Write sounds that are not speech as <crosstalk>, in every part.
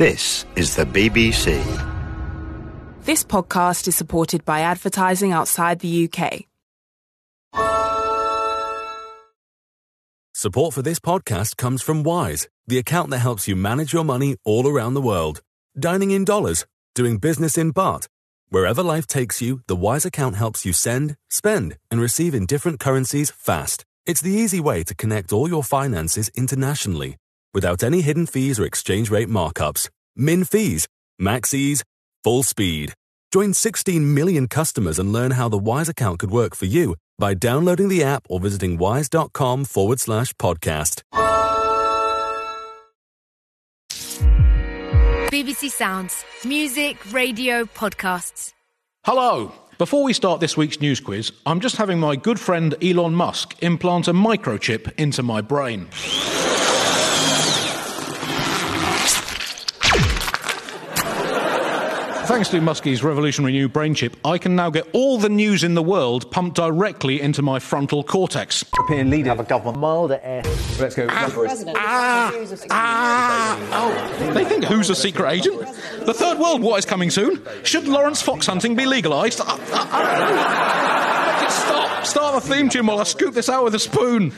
This is the BBC. This podcast is supported by advertising outside the UK. Support for this podcast comes from Wise, the account that helps you manage your money all around the world. Dining in dollars, doing business in baht. Wherever life takes you, the Wise account helps you send, spend, and receive in different currencies fast. It's the easy way to connect all your finances internationally without any hidden fees or exchange rate markups. Min fees, max ease, full speed. Join 16 million customers and learn how the Wise account could work for you by downloading the app or visiting wise.com forward slash podcast. BBC Sounds. Music, radio, podcasts. Hello. Before we start this week's news quiz, I'm just having my good friend Elon Musk implant a microchip into my brain. Thanks to Muskie's revolutionary new brain chip, I can now get all the news in the world pumped directly into my frontal cortex. European leader of a government milder air. Let's go. Ah, President. Oh, they think who's a secret agent? The Third World War is coming soon. Should Lawrence fox hunting be legalised? Uh, uh, uh. Stop! Start the theme tune while I scoop this out with a spoon.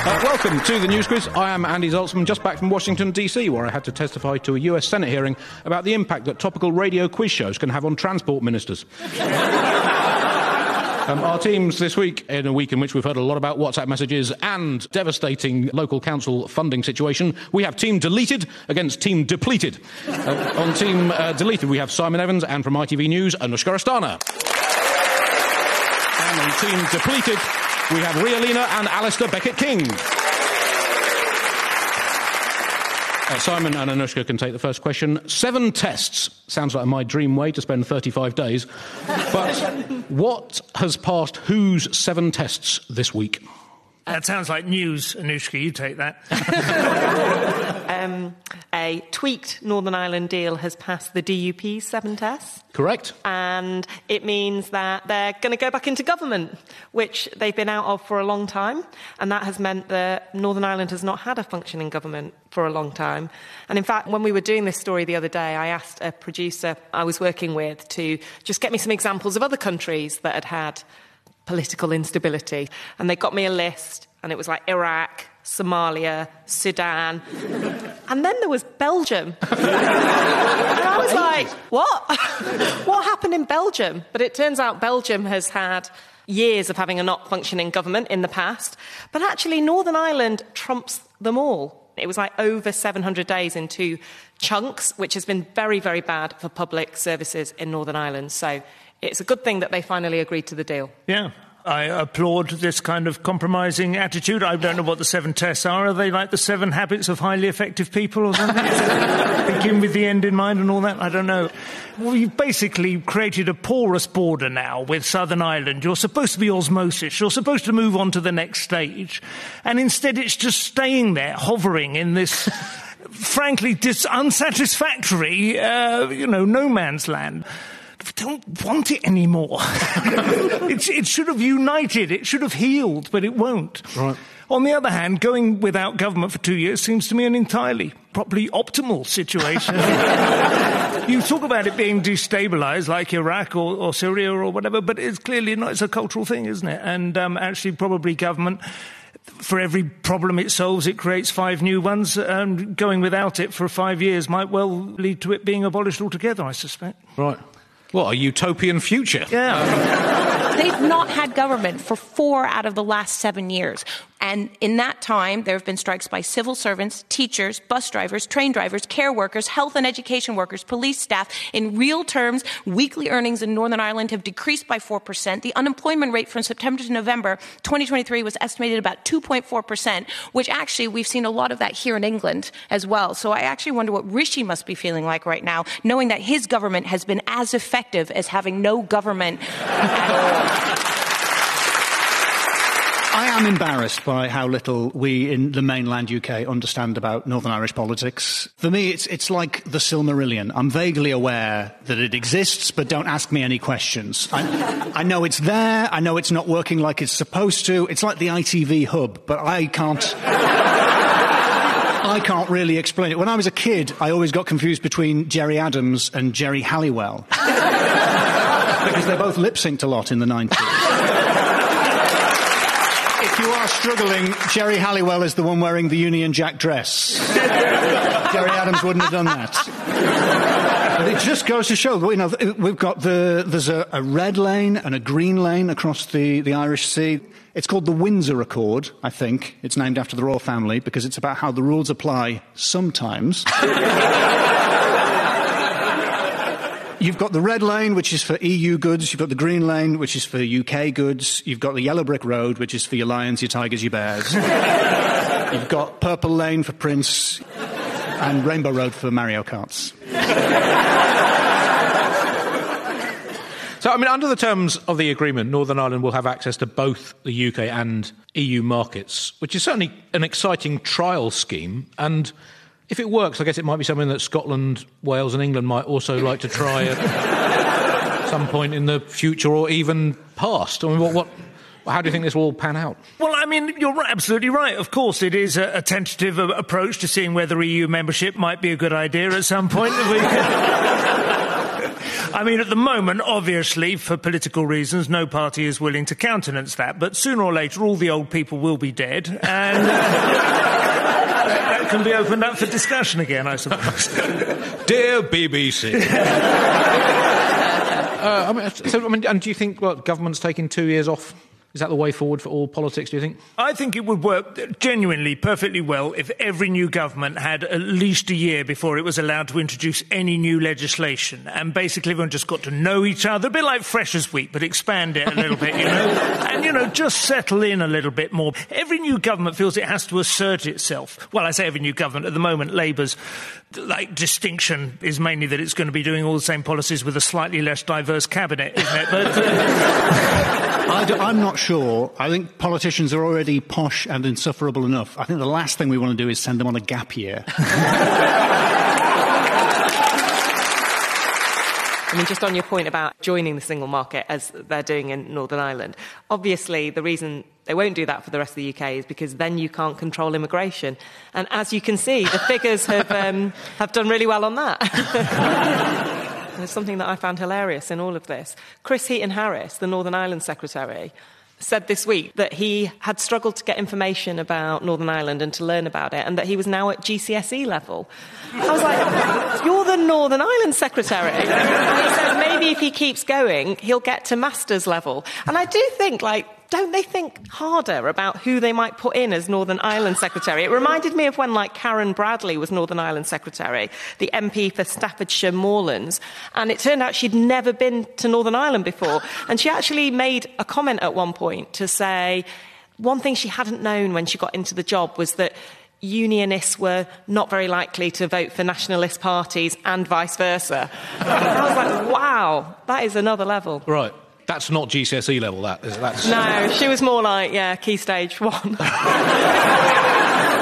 Uh, welcome to the News Quiz. I am Andy Zaltzman, just back from Washington, D.C., where I had to testify to a US Senate hearing about the impact that topical radio quiz shows can have on transport ministers. <laughs> Um, our teams this week, in a week in which we've heard a lot about WhatsApp messages and devastating local council funding situation, we have Team Deleted against Team Depleted. Uh, on Team uh, Deleted, we have Simon Evans and from ITV News, Anushka Asthana. And on Team Depleted, we have Ria Lina and Alasdair Beckett King. Uh, Simon and Anushka can take the first question. Seven tests. Sounds like my dream way to spend 35 days. But what has passed whose seven tests this week? That sounds like news, Anushka. You take that. <laughs> Um, a tweaked Northern Ireland deal has passed the DUP seven tests. Correct. And it means that they're going to go back into government, which they've been out of for a long time. And that has meant that Northern Ireland has not had a functioning government for a long time. And in fact, when we were doing this story the other day, I asked a producer I was working with to just get me some examples of other countries that had had political instability. And they got me a list, and it was like Iraq, Somalia, Sudan. <laughs> And then there was Belgium. <laughs> and I was like, what? <laughs> what happened in Belgium? But it turns out Belgium has had years of having a not functioning government in the past. But actually, Northern Ireland trumps them all. It was like over 700 days in two chunks, which has been very, very bad for public services in Northern Ireland. So it's a good thing that they finally agreed to the deal. Yeah. I applaud this kind of compromising attitude. I don't know what the seven tests are. Are they like the seven habits of highly effective people or something? <laughs> Thinking with the end in mind and all that? I don't know. We've basically created a porous border now with Southern Ireland. You're supposed to be osmosis. You're supposed to move on to the next stage. And instead it's just staying there, hovering in this <laughs> frankly dis- unsatisfactory, uh, you know, no man's land. Don't want it anymore. <laughs> it's, it should have united, it should have healed, but it won't. Right. On the other hand, going without government for two years seems to me an entirely, properly optimal situation. <laughs> you talk about it being destabilized like Iraq or, or, Syria or whatever, but it's clearly not, it's a cultural thing, isn't it? And um, actually, probably government for every problem it solves, it creates five new ones. And going without it for five years might well lead to it being abolished altogether, I suspect. Right. What, a utopian future? Yeah. They've not had government for four out of the last seven years. And in that time, there have been strikes by civil servants, teachers, bus drivers, train drivers, care workers, health and education workers, police staff. In real terms, weekly earnings in Northern Ireland have decreased by 4%. The unemployment rate from September to November 2023 was estimated about 2.4%, which actually we've seen a lot of that here in England as well. So I actually wonder what Rishi must be feeling like right now, knowing that his government has been as effective as having no government at <laughs> all. I am embarrassed by how little we in the mainland UK understand about Northern Irish politics. For me, it's, it's like the Silmarillion. I'm vaguely aware that it exists, but don't ask me any questions. I, I know it's there. I know it's not working like it's supposed to. It's like the ITV hub, but I can't. I can't really explain it. When I was a kid, I always got confused between Gerry Adams and Geri Halliwell. <laughs> because they both lip synced a lot in the 90s. Struggling, Geri Halliwell is the one wearing the Union Jack dress. <laughs> Gerry Adams wouldn't have done that. But it just goes to show, you know, we've got the, there's a, a red lane and a green lane across the, the Irish Sea. It's called the Windsor Accord, I think. It's named after the royal family because it's about how the rules apply sometimes. <laughs> You've got the red lane, which is for EU goods. You've got the green lane, which is for UK goods. You've got the yellow brick road, which is for your lions, your tigers, your bears. <laughs> You've got purple lane for Prince and Rainbow Road for Mario Karts. So, I mean, under the terms of the agreement, Northern Ireland will have access to both the UK and EU markets, which is certainly an exciting trial scheme. And if it works, I guess it might be something that Scotland, Wales, and England might also like to try at <laughs> some point in the future or even past. I mean, what, what how do you think this will all pan out? Well, I mean, you're right, absolutely right. Of course, it is a, a tentative a, approach to seeing whether EU membership might be a good idea at some point. <laughs> I mean, at the moment, obviously, for political reasons, no party is willing to countenance that. But sooner or later, all the old people will be dead, and uh, <laughs> that, that can be opened up for discussion again, I suppose. <laughs> Dear BBC. <laughs> uh, I mean, so, I mean, and do you think what government's taking two years off is that the way forward for all politics, do you think? I think it would work genuinely perfectly well if every new government had at least a year before it was allowed to introduce any new legislation. And basically everyone just got to know each other, a bit like Freshers Week, but expand it a little bit, you know? <laughs> And, you know, just settle in a little bit more. Every new government feels it has to assert itself. Well, I say every new government. At the moment, Labour's like distinction is mainly that it's going to be doing all the same policies with a slightly less diverse cabinet, isn't it? But, uh... <laughs> I am not sure. I think politicians are already posh and insufferable enough. I think the last thing we want to do is send them on a gap year. <laughs> I mean, just on your point about joining the single market as they're doing in Northern Ireland, obviously the reason they won't do that for the rest of the UK is because then you can't control immigration. And as you can see, the figures have, um, have done really well on that. <laughs> There's something that I found hilarious in all of this. Chris Heaton Harris, the Northern Ireland Secretary, said this week that he had struggled to get information about Northern Ireland and to learn about it, and that he was now at GCSE level. I was like, You're the Northern Ireland Secretary. And he said maybe if he keeps going, he'll get to master's level. And I do think, like, don't they think harder about who they might put in as Northern Ireland Secretary? It reminded me of when, like, Karen Bradley was Northern Ireland Secretary, the MP for Staffordshire Moorlands, and it turned out she'd never been to Northern Ireland before. And she actually made a comment at one point to say, one thing she hadn't known when she got into the job was that unionists were not very likely to vote for nationalist parties and vice versa. <laughs> I was like, wow, that is another level. Right. That's not GCSE level, that is. That's... No, she was more like, yeah, key stage one. <laughs>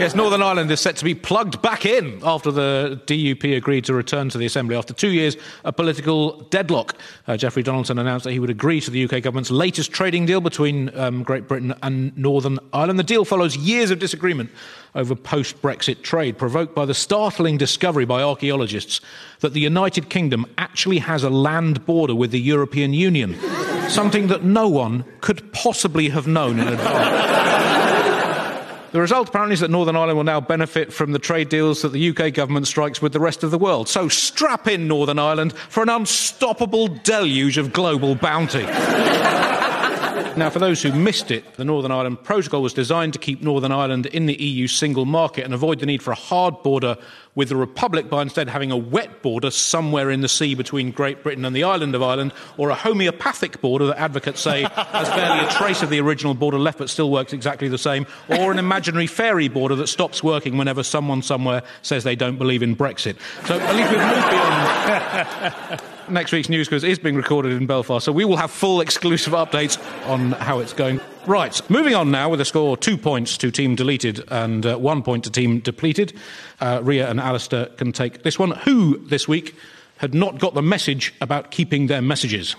Yes, Northern Ireland is set to be plugged back in after the DUP agreed to return to the Assembly after two years of political deadlock. Uh, Jeffrey Donaldson announced that he would agree to the UK government's latest trading deal between um, Great Britain and Northern Ireland. The deal follows years of disagreement over post Brexit trade, provoked by the startling discovery by archaeologists that the United Kingdom actually has a land border with the European Union, something that no one could possibly have known in advance. The result, apparently, is that Northern Ireland will now benefit from the trade deals that the UK government strikes with the rest of the world. So strap in, Northern Ireland, for an unstoppable deluge of global bounty. <laughs> Now, for those who missed it, the Northern Ireland Protocol was designed to keep Northern Ireland in the EU single market and avoid the need for a hard border with the Republic by instead having a wet border somewhere in the sea between Great Britain and the island of Ireland, or a homeopathic border that advocates say has barely a trace of the original border left but still works exactly the same, or an imaginary fairy border that stops working whenever someone somewhere says they don't believe in Brexit. So at least we've moved beyond. <laughs> next week's news quiz is being recorded in Belfast, so we will have full exclusive updates on how it's going. Right, moving on now with a score two points to team deleted and uh, one point to team depleted. Uh, Ria and Alasdair can take this one. Who this week had not got the message about keeping their messages?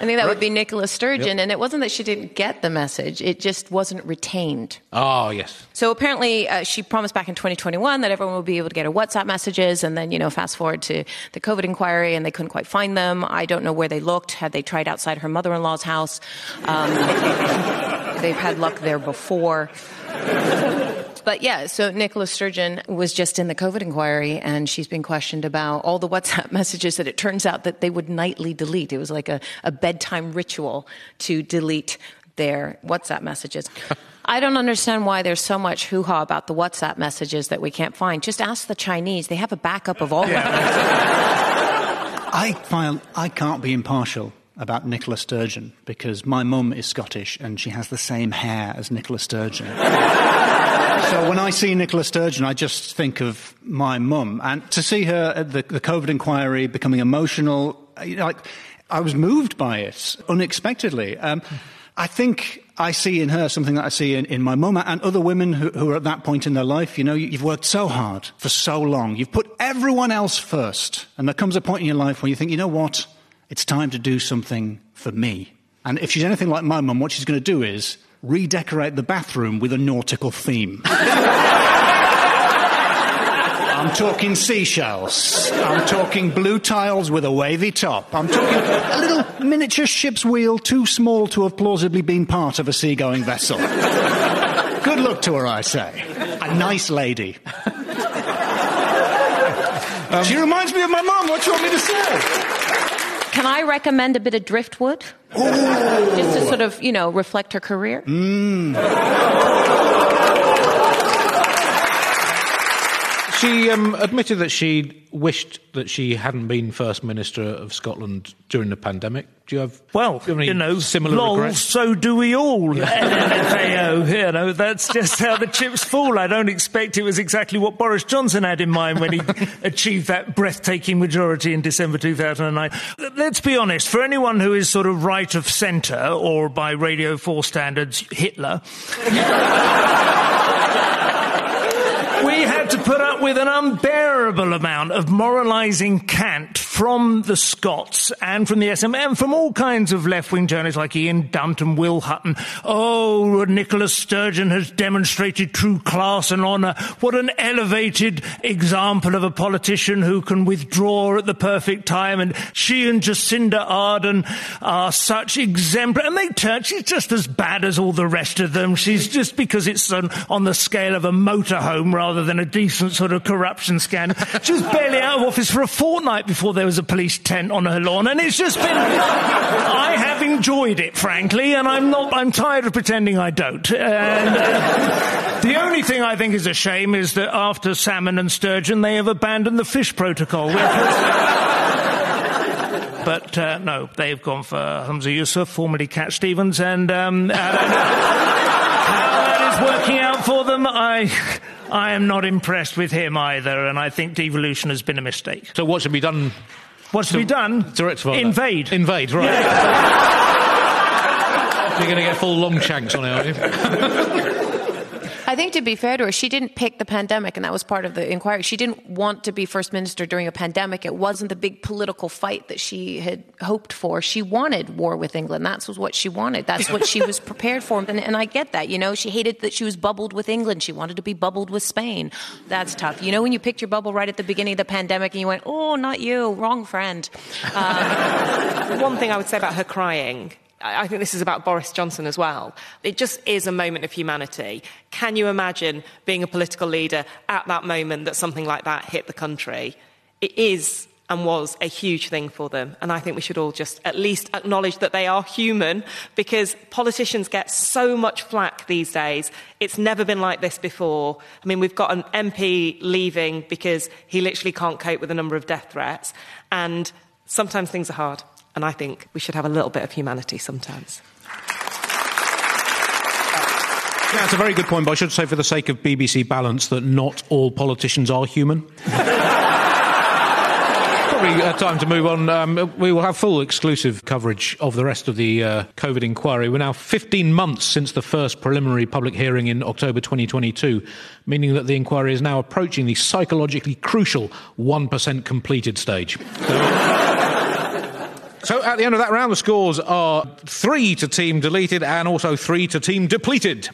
I think that would be Nicola Sturgeon. Yep. And it wasn't that she didn't get the message, it just wasn't retained. Oh, yes. So apparently, uh, she promised back in 2021 that everyone would be able to get her WhatsApp messages. And then, you know, fast forward to the COVID inquiry, and they couldn't quite find them. I don't know where they looked. Had they tried outside her mother in law's house? Um, <laughs> they've had luck there before. But yeah, so Nicola Sturgeon was just in the COVID inquiry and she's been questioned about all the WhatsApp <laughs> messages that it turns out that they would nightly delete. It was like a, a bedtime ritual to delete their WhatsApp messages. <laughs> I don't understand why there's so much hoo ha about the WhatsApp messages that we can't find. Just ask the Chinese. They have a backup of all of them. <laughs> I find I can't be impartial about Nicola Sturgeon because my mum is Scottish and she has the same hair as Nicola Sturgeon. So when I see Nicola Sturgeon, I just think of my mum. And to see her at the, the COVID inquiry becoming emotional, you like, I was moved by it unexpectedly. Um, I think I see in her something that I see in, in my mum and other women who, who, are at that point in their life. You know, you've worked so hard for so long. You've put everyone else first. And there comes a point in your life where you think, you know what? It's time to do something for me. And if she's anything like my mum, what she's going to do is redecorate the bathroom with a nautical theme. I'm talking seashells. I'm talking blue tiles with a wavy top. I'm talking a little miniature ship's wheel too small to have plausibly been part of a seagoing vessel. Good luck to her, I say. A nice lady. Um, she reminds me of my mum. What do you want me to say? Can I recommend a bit of driftwood? Ooh. Just to sort of, you know, reflect her career? Mm. She um, admitted that she wished that she hadn't been First Minister of Scotland during the pandemic. Do you have well, you, have you know, similar lol, regrets? So do we all. <laughs> FAO, you know, that's just how the chips fall. I don't expect it was exactly what Boris Johnson had in mind when he <laughs> achieved that breathtaking majority in December 2009. Let's be honest. For anyone who is sort of right of centre, or by Radio Four standards, Hitler <laughs> to put up with an unbearable amount of moralising cant from the Scots and from the SM and from all kinds of left-wing journalists like Ian Dunt and Will Hutton. Oh, Nicholas Sturgeon has demonstrated true class and honour. What an elevated example of a politician who can withdraw at the perfect time. And she and Jacinda Ardern are such exemplary. And they turn, she's just as bad as all the rest of them. She's just because it's on, on the scale of a motorhome rather than a decent sort of corruption scandal. She was barely out of office for a fortnight before there was a police tent on her lawn, and it's just been. <laughs> I have enjoyed it, frankly, and I'm not. I'm tired of pretending I don't. And uh, the only thing I think is a shame is that after salmon and sturgeon, they have abandoned the fish protocol. <laughs> but uh, no, they've gone for Humza Yousaf, formerly Cat Stevens, and um, <laughs> how that is working out for them, I. <laughs> I am not impressed with him either, and I think devolution has been a mistake. So, what should be done? What should to, be done? To rectify Invade. That? Invade, right. Yeah. <laughs> You're going to get full long shanks on it, are you? <laughs> I think to be fair to her, she didn't pick the pandemic, and that was part of the inquiry. She didn't want to be first minister during a pandemic. It wasn't the big political fight that she had hoped for. She wanted war with England. That's what she wanted. That's what she was <laughs> prepared for. And, and I get that. You know, she hated that she was bubbled with England. She wanted to be bubbled with Spain. That's tough. You know, when you picked your bubble right at the beginning of the pandemic and you went, oh, not you, wrong friend. <laughs> Um, One thing I would say about her crying I think this is about Boris Johnson as well. It just is a moment of humanity. Can you imagine being a political leader at that moment that something like that hit the country? It is and was a huge thing for them. And I think we should all just at least acknowledge that they are human because politicians get so much flack these days. It's never been like this before. I mean, we've got an MP leaving because he literally can't cope with the number of death threats. And sometimes things are hard. And I think we should have a little bit of humanity sometimes. Yeah, it's a very good point, but I should say, for the sake of BBC balance, that not all politicians are human. <laughs> Probably uh, time to move on. Um, we will have full exclusive coverage of the rest of the uh, COVID inquiry. We're now 15 months since the first preliminary public hearing in October 2022, meaning that the inquiry is now approaching the psychologically crucial 1% completed stage. So, <laughs> So at the end of that round, the scores are three to team deleted and also three to team depleted.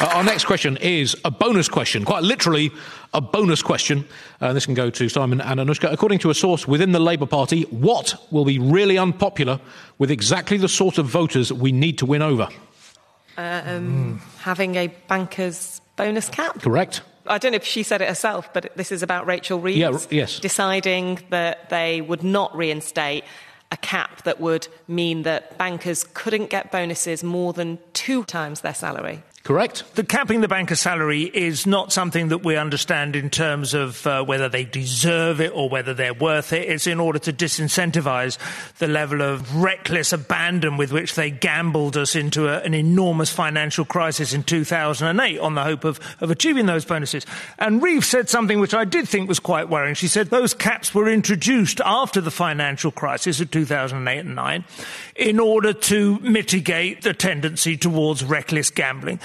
Uh, our next question is a bonus question, quite literally a bonus question. Uh, this can go to Simon and Anushka. According to a source within the Labour Party, what will be really unpopular with exactly the sort of voters we need to win over? Um, Having a banker's bonus cap. Correct? I don't know if she said it herself, but this is about Rachel Reeves Yeah, yes. deciding that they would not reinstate a cap that would mean that bankers couldn't get bonuses more than two times their salary. Correct? The capping the banker's salary is not something that we understand in terms of uh, whether they deserve it or whether they're worth it. It's in order to disincentivize the level of reckless abandon with which they gambled us into a, an enormous financial crisis in 2008 on the hope of, of achieving those bonuses. And Reeve said something which I did think was quite worrying. She said those caps were introduced after the financial crisis of 2008 and 9 in order to mitigate the tendency towards reckless gambling.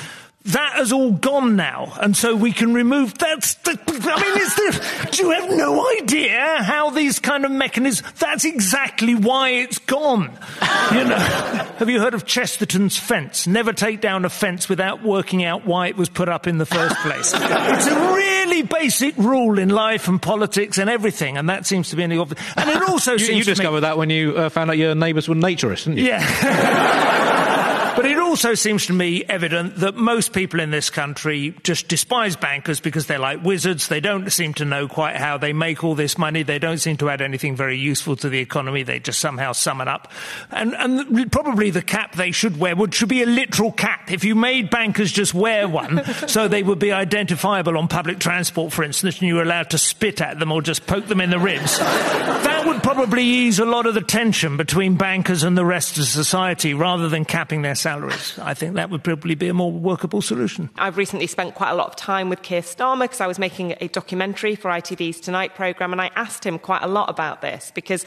That has all gone now, and so we can remove. That's the. I mean, is there? Do you have no idea how these kind of mechanisms? That's exactly why it's gone. You know, <laughs> have you heard of Chesterton's fence? Never take down a fence without working out why it was put up in the first place. <laughs> it's a really basic rule in life and politics and everything, and that seems to be in the obvious. And it also You, seems you to me- discovered that when you uh, found out your neighbours were naturists, didn't you? yeah. <laughs> Also seems to me evident that most people in this country just despise bankers because they're like wizards. They don't seem to know quite how they make all this money. They don't seem to add anything very useful to the economy. They just somehow sum it up. And, and probably the cap they should wear would should be a literal cap. If you made bankers just wear one, <laughs> so they would be identifiable on public transport, for instance, and you were allowed to spit at them or just poke them in the ribs, that would probably ease a lot of the tension between bankers and the rest of society rather than capping their salaries. I think that would probably be a more workable solution. I've recently spent quite a lot of time with Keir Starmer because I was making a documentary for ITV's Tonight programme, and I asked him quite a lot about this because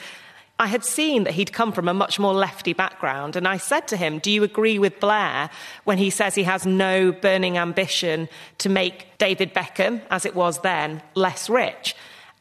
I had seen that he'd come from a much more lefty background. And I said to him, Do you agree with Blair when he says he has no burning ambition to make David Beckham, as it was then, less rich?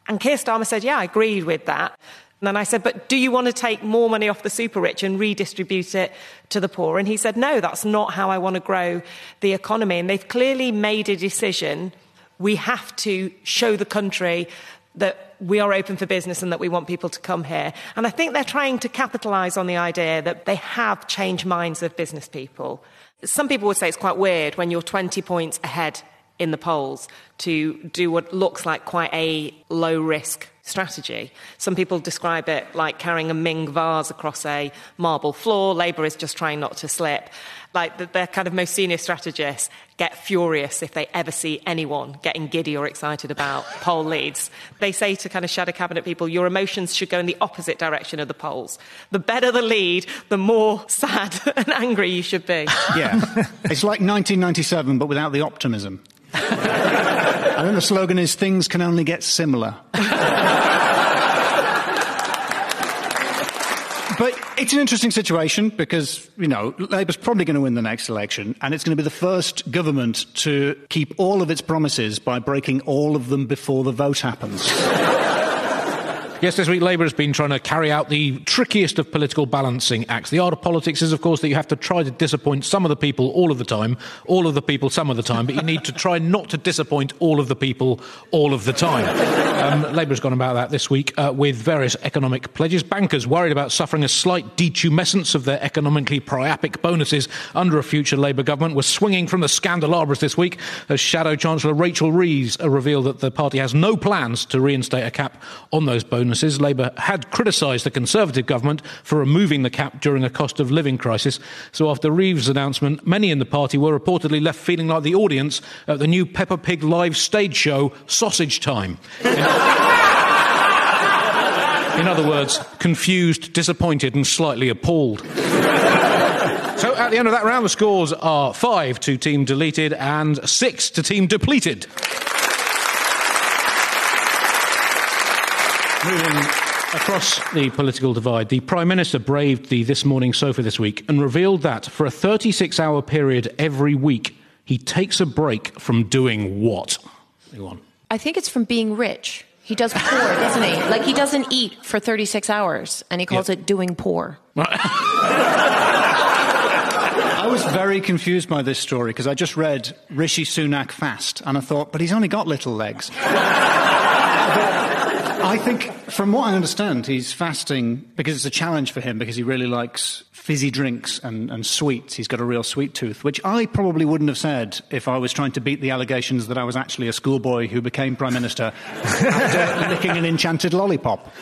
And Keir Starmer said, Yeah, I agreed with that. And then I said, But do you want to take more money off the super rich and redistribute it to the poor? And he said, No, that's not how I want to grow the economy. And they've clearly made a decision. We have to show the country that we are open for business and that we want people to come here. And I think they're trying to capitalise on the idea that they have changed minds of business people. Some people would say it's quite weird when you're 20 points ahead in the polls to do what looks like quite a low risk strategy. Some people describe it like carrying a Ming vase across a marble floor. Labour is just trying not to slip. Like the, their kind of most senior strategists get furious if they ever see anyone getting giddy or excited about <laughs> poll leads. They say to kind of shadow cabinet people, your emotions should go in the opposite direction of the polls. The better the lead, the more <laughs> sad and angry you should be. Yeah. <laughs> it's like 1997, but without the optimism. I think the slogan is things can only get similar. But it's an interesting situation because, you know, Labour's probably going to win the next election, and it's going to be the first government to keep all of its promises by breaking all of them before the vote happens. Yes, this week Labour has been trying to carry out the trickiest of political balancing acts. The art of politics is, of course, that you have to try to disappoint some of the people all of the time, all of the people some of the time, but you need to try not to disappoint all of the people all of the time. Um, Labour has gone about that this week uh, with various economic pledges. Bankers worried about suffering a slight detumescence of their economically priapic bonuses under a future Labour government were swinging from the scandalabras this week as Shadow Chancellor Rachel Reeves uh, revealed that the party has no plans to reinstate a cap on those bonuses. Labour had criticised the Conservative government for removing the cap during a cost of living crisis. So after Reeves' announcement, many in the party were reportedly left feeling like the audience at the new Peppa Pig live stage show, Sausage Time. <laughs> <laughs> In other words, confused, disappointed, and slightly appalled. So at the end of that round, the scores are five to team deleted and six to team depleted. Moving across the political divide, the Prime Minister braved the This Morning sofa this week and revealed that for a 36 hour period every week, he takes a break from doing what? Go on. I think it's from being rich. He does poor, <laughs> doesn't he? Like he doesn't eat for 36 hours and he calls Yep. it doing poor. <laughs> I was very confused by this story because I just read Rishi Sunak fast and I thought, but he's only got little legs. <laughs> I think, from what I understand, he's fasting because it's a challenge for him because he really likes fizzy drinks and, and sweets. He's got a real sweet tooth, which I probably wouldn't have said if I was trying to beat the allegations that I was actually a schoolboy who became Prime Minister after <laughs> licking an enchanted lollipop.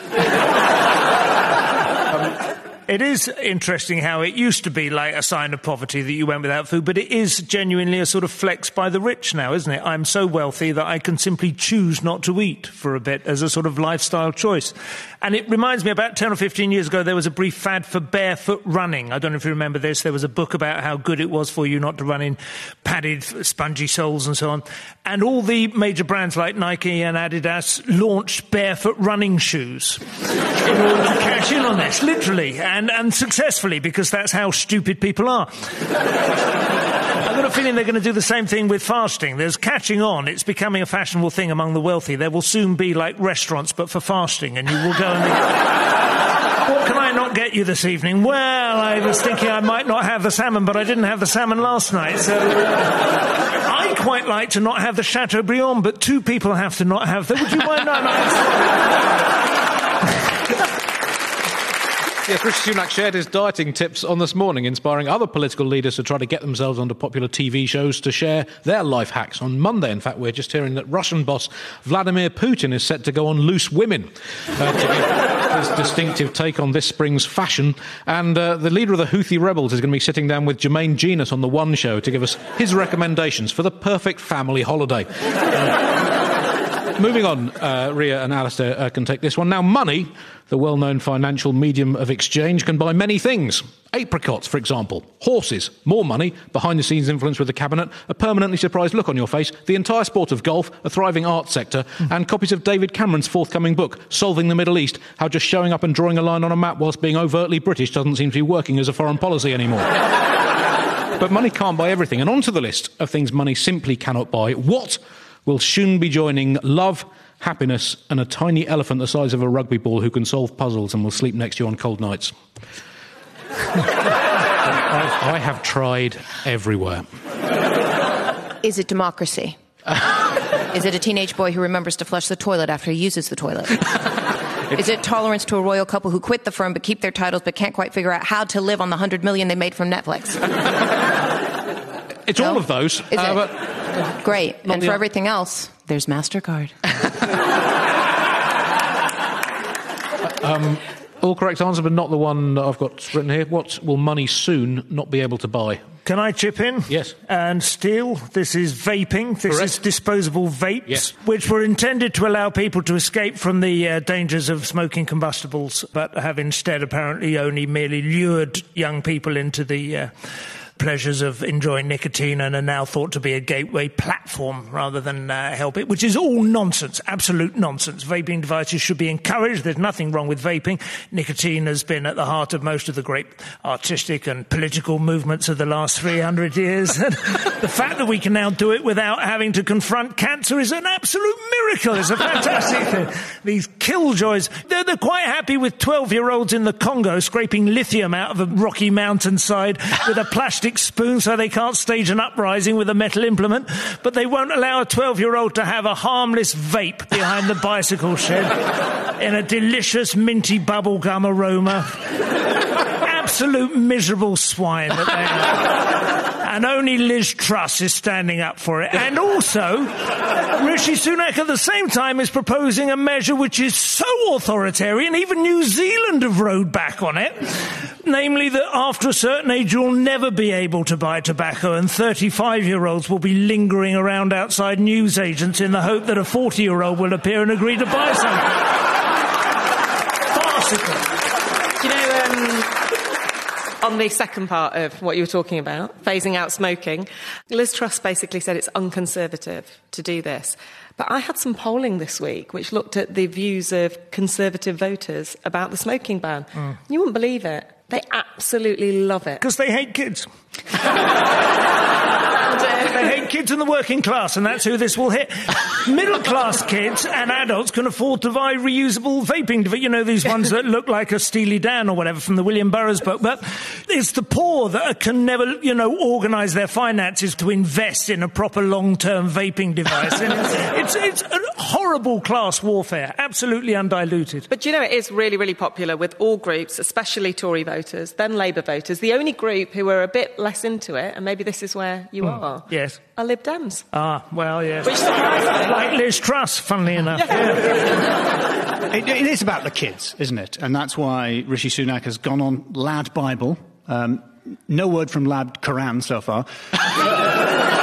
It is interesting how it used to be like a sign of poverty that you went without food, but it is genuinely a sort of flex by the rich now, isn't it? I'm so wealthy that I can simply choose not to eat for a bit as a sort of lifestyle choice. And it reminds me about 10 or 15 years ago, there was a brief fad for barefoot running. I don't know if you remember this. There was a book about how good it was for you not to run in padded, spongy soles and so on. And all the major brands like Nike and Adidas launched barefoot running shoes in order to cash in on this, literally, and, and successfully, because that's how stupid people are. I've got a feeling they're going to do the same thing with fasting. There's catching on. It's becoming a fashionable thing among the wealthy. There will soon be like restaurants, but for fasting, and you will go and what can I not get you this evening? Well, I was thinking I might not have the salmon, but I didn't have the salmon last night, so. I quite like to not have the Chateaubriand, but two people have to not have that. Would you mind? No, no. Yes, Rishi Sunak shared his dieting tips on this morning, inspiring other political leaders to try to get themselves onto popular TV shows to share their life hacks. On Monday, in fact, we're just hearing that Russian boss Vladimir Putin is set to go on Loose Women uh, his distinctive take on this spring's fashion. And uh, the leader of the Houthi rebels is going to be sitting down with Jermaine Jenas on the One Show to give us his recommendations for the perfect family holiday. Moving on, uh, Ria and Alasdair uh, can take this one. Now, money, the well known financial medium of exchange, can buy many things. Apricots, for example, horses, more money, behind the scenes influence with the cabinet, a permanently surprised look on your face, the entire sport of golf, a thriving arts sector, and copies of David Cameron's forthcoming book, Solving the Middle East How Just Showing Up and Drawing a Line on a Map whilst being overtly British doesn't seem to be working as a foreign policy anymore. <laughs> But money can't buy everything. And onto the list of things money simply cannot buy, what will soon be joining love, happiness, and a tiny elephant the size of a rugby ball who can solve puzzles and will sleep next to you on cold nights? I, I have tried everywhere. Is it democracy? <laughs> Is it a teenage boy who remembers to flush the toilet after he uses the toilet? <laughs> Is it tolerance to a royal couple who quit the firm but keep their titles but can't quite figure out how to live on the hundred million they made from Netflix? It's all of those. Is uh, it? but Great. Not And the- for everything else, there's MasterCard. <laughs> um, all correct answer, but not the one that I've got written here. What will money soon not be able to buy? Can I chip in? Yes. And steal. This is vaping. This Correct. is disposable vapes, Yes. which were intended to allow people to escape from the uh, dangers of smoking combustibles, but have instead apparently only merely lured young people into the. Uh, Pleasures of enjoying nicotine and are now thought to be a gateway platform rather than uh, help it, which is all nonsense, absolute nonsense. Vaping devices should be encouraged. There's nothing wrong with vaping. Nicotine has been at the heart of most of the great artistic and political movements of the last 300 years. <laughs> The fact that we can now do it without having to confront cancer is an absolute miracle. It's a fantastic thing. These killjoys, they're, they're quite happy with 12 year olds in the Congo scraping lithium out of a rocky mountainside with a <laughs> plastic spoon so they can't stage an uprising with a metal implement. But they won't allow a 12 year old to have a harmless vape behind the bicycle shed <laughs> in a delicious minty bubblegum aroma. <laughs> Absolute miserable swine that they are. And only Liz Truss is standing up for it. And also, Rishi Sunak at the same time is proposing a measure which is so authoritarian, even New Zealand have rode back on it. Namely, that after a certain age, you'll never be able to buy tobacco, and 35 year olds will be lingering around outside newsagents in the hope that a 40 year old will appear and agree to buy something. Farcical. Do you know, um, on the second part of what you were talking about, phasing out smoking, Liz Truss basically said it's unconservative to do this. But I had some polling this week which looked at the views of conservative voters about the smoking ban. Mm. You wouldn't believe it. They absolutely love it. Because they hate kids. <laughs> they hate kids in the working class, and that's who this will hit. middle class kids and adults can afford to buy reusable vaping devices. You know, these ones that look like a Steely Dan or whatever from the William Burroughs book. But it's the poor that can never, you know, organise their finances to invest in a proper long term vaping device. And it's, it's, it's a horrible class warfare, absolutely undiluted. But you know, it is really, really popular with all groups, especially Tory voters, then Labour voters. The only group who are a bit less into it, and maybe this is where you Hmm. are, Yes. Are Lib Dems. Ah, well, yes. Which surprises me. Like Liz Truss, funnily enough. It, it is about the kids, isn't it? And that's why Rishi Sunak has gone on Lad Bible. Um, no word from Lad Quran so far. <laughs>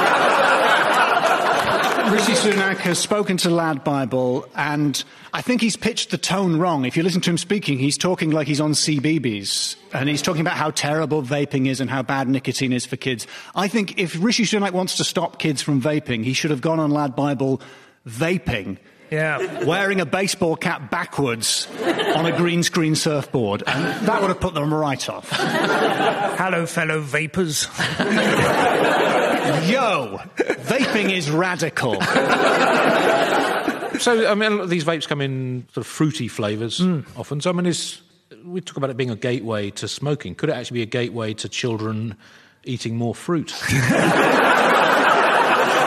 Rishi Sunak has spoken to Lad Bible, and I think he's pitched the tone wrong. If you listen to him speaking, he's talking like he's on CBeebies, and he's talking about how terrible vaping is and how bad nicotine is for kids. I think if Rishi Sunak wants to stop kids from vaping, he should have gone on Lad Bible vaping Yeah. wearing a baseball cap backwards on a green screen surfboard, and that would have put them right off. Hello, fellow vapors. <laughs> Yo, vaping is radical. So, I mean, a lot of these vapes come in sort of fruity flavours hmm. often. So, I mean, is, we talk about it being a gateway to smoking. Could it actually be a gateway to children eating more fruit? <laughs>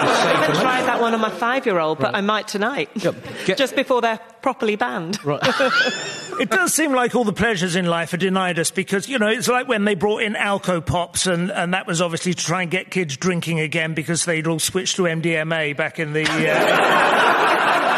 I haven't tried that one on my five year old, but I might tonight. Get- Just before they're properly banned. Right. <laughs> It does seem like all the pleasures in life are denied us because, you know, it's like when they brought in Alco Pops, and, and that was obviously to try and get kids drinking again because they'd all switched to MDMA back in the. Uh, <laughs>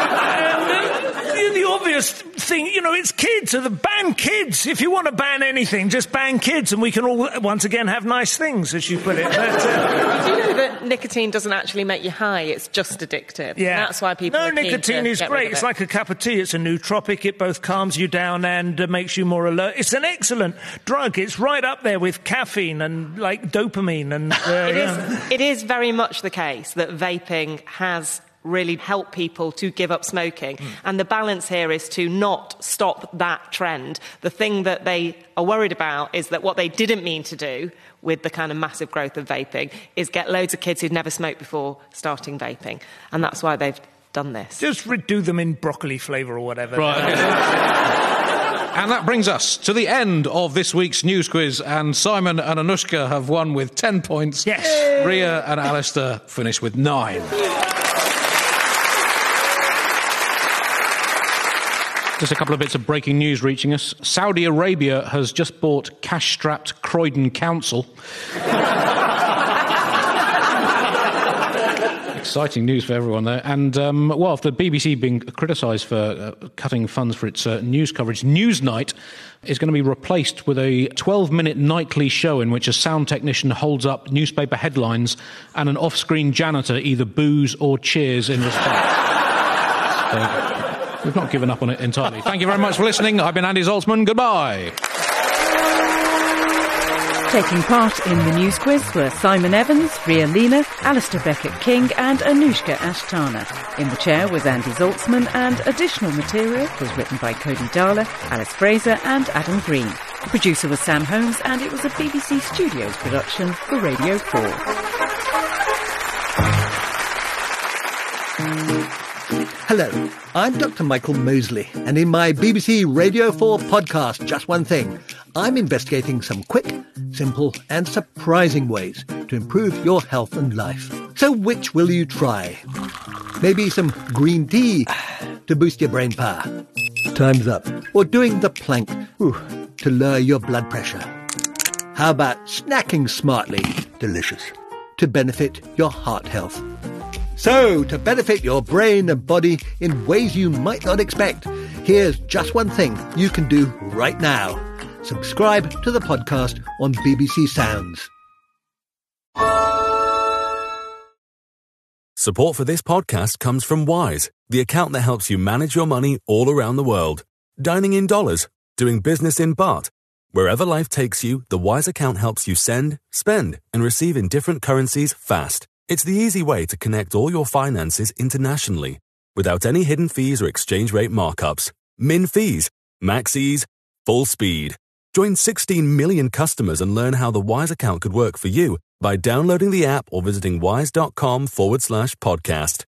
obvious thing, you know, it's kids. So the ban kids. If you want to ban anything, just ban kids, and we can all once again have nice things, as you put it. <laughs> But, uh, Do you know that nicotine doesn't actually make you high? It's just addictive. Yeah. That's why people. No, nicotine is great. of It's like a cup of tea. It's a nootropic. It both calms you down and uh, makes you more alert. It's an excellent drug. It's right up there with caffeine and like dopamine and. Uh, <laughs> It yeah. is, it is very much the case that vaping has really help people to give up smoking. Hmm. And the balance here is to not stop that trend. The thing that they are worried about is that what they didn't mean to do with the kind of massive growth of vaping is get loads of kids who'd never smoked before starting vaping. And that's why they've done this. Just redo them in broccoli flavour or whatever. Right. <laughs> and that brings us to the end of this week's news quiz. And Simon and Anushka have won with 10 points. Yes. Ria and Alasdair finished with nine. Just a couple of bits of breaking news reaching us. Saudi Arabia has just bought cash strapped Croydon Council. <laughs> Exciting news for everyone there. And, um, well, the BBC being criticised for uh, cutting funds for its uh, news coverage, Newsnight is going to be replaced with a 12 minute nightly show in which a sound technician holds up newspaper headlines and an off screen janitor either boos or cheers in response. <laughs> So, We've not given up on it entirely. Thank you very much for listening. I've been Andy Zaltzman. Goodbye. Taking part in the news quiz were Simon Evans, Ria Lina, Alasdair Beckett King, and Anushka Asthana. In the chair was Andy Zaltzman, and additional material was written by Cody Dahler, Alice Fraser, and Adam Greene. The producer was Sam Holmes, and it was a BBC Studios production for Radio 4. Hello, I'm Dr. Michael Mosley, and in my BBC Radio 4 podcast, Just One Thing, I'm investigating some quick, simple, and surprising ways to improve your health and life. So, which will you try? Maybe some green tea to boost your brain power. Time's up. Or doing the plank whew, to lower your blood pressure. How about snacking smartly? Delicious. To benefit your heart health. So, to benefit your brain and body in ways you might not expect, here's just one thing you can do right now. Subscribe to the podcast on BBC Sounds. Support for this podcast comes from Wise, the account that helps you manage your money all around the world. Dining in dollars, doing business in baht. Wherever life takes you, the Wise account helps you send, spend, and receive in different currencies fast. It's the easy way to connect all your finances internationally without any hidden fees or exchange rate markups. Min fees, max ease, full speed. Join 16 million customers and learn how the Wise account could work for you by downloading the app or visiting wise.com forward slash podcast.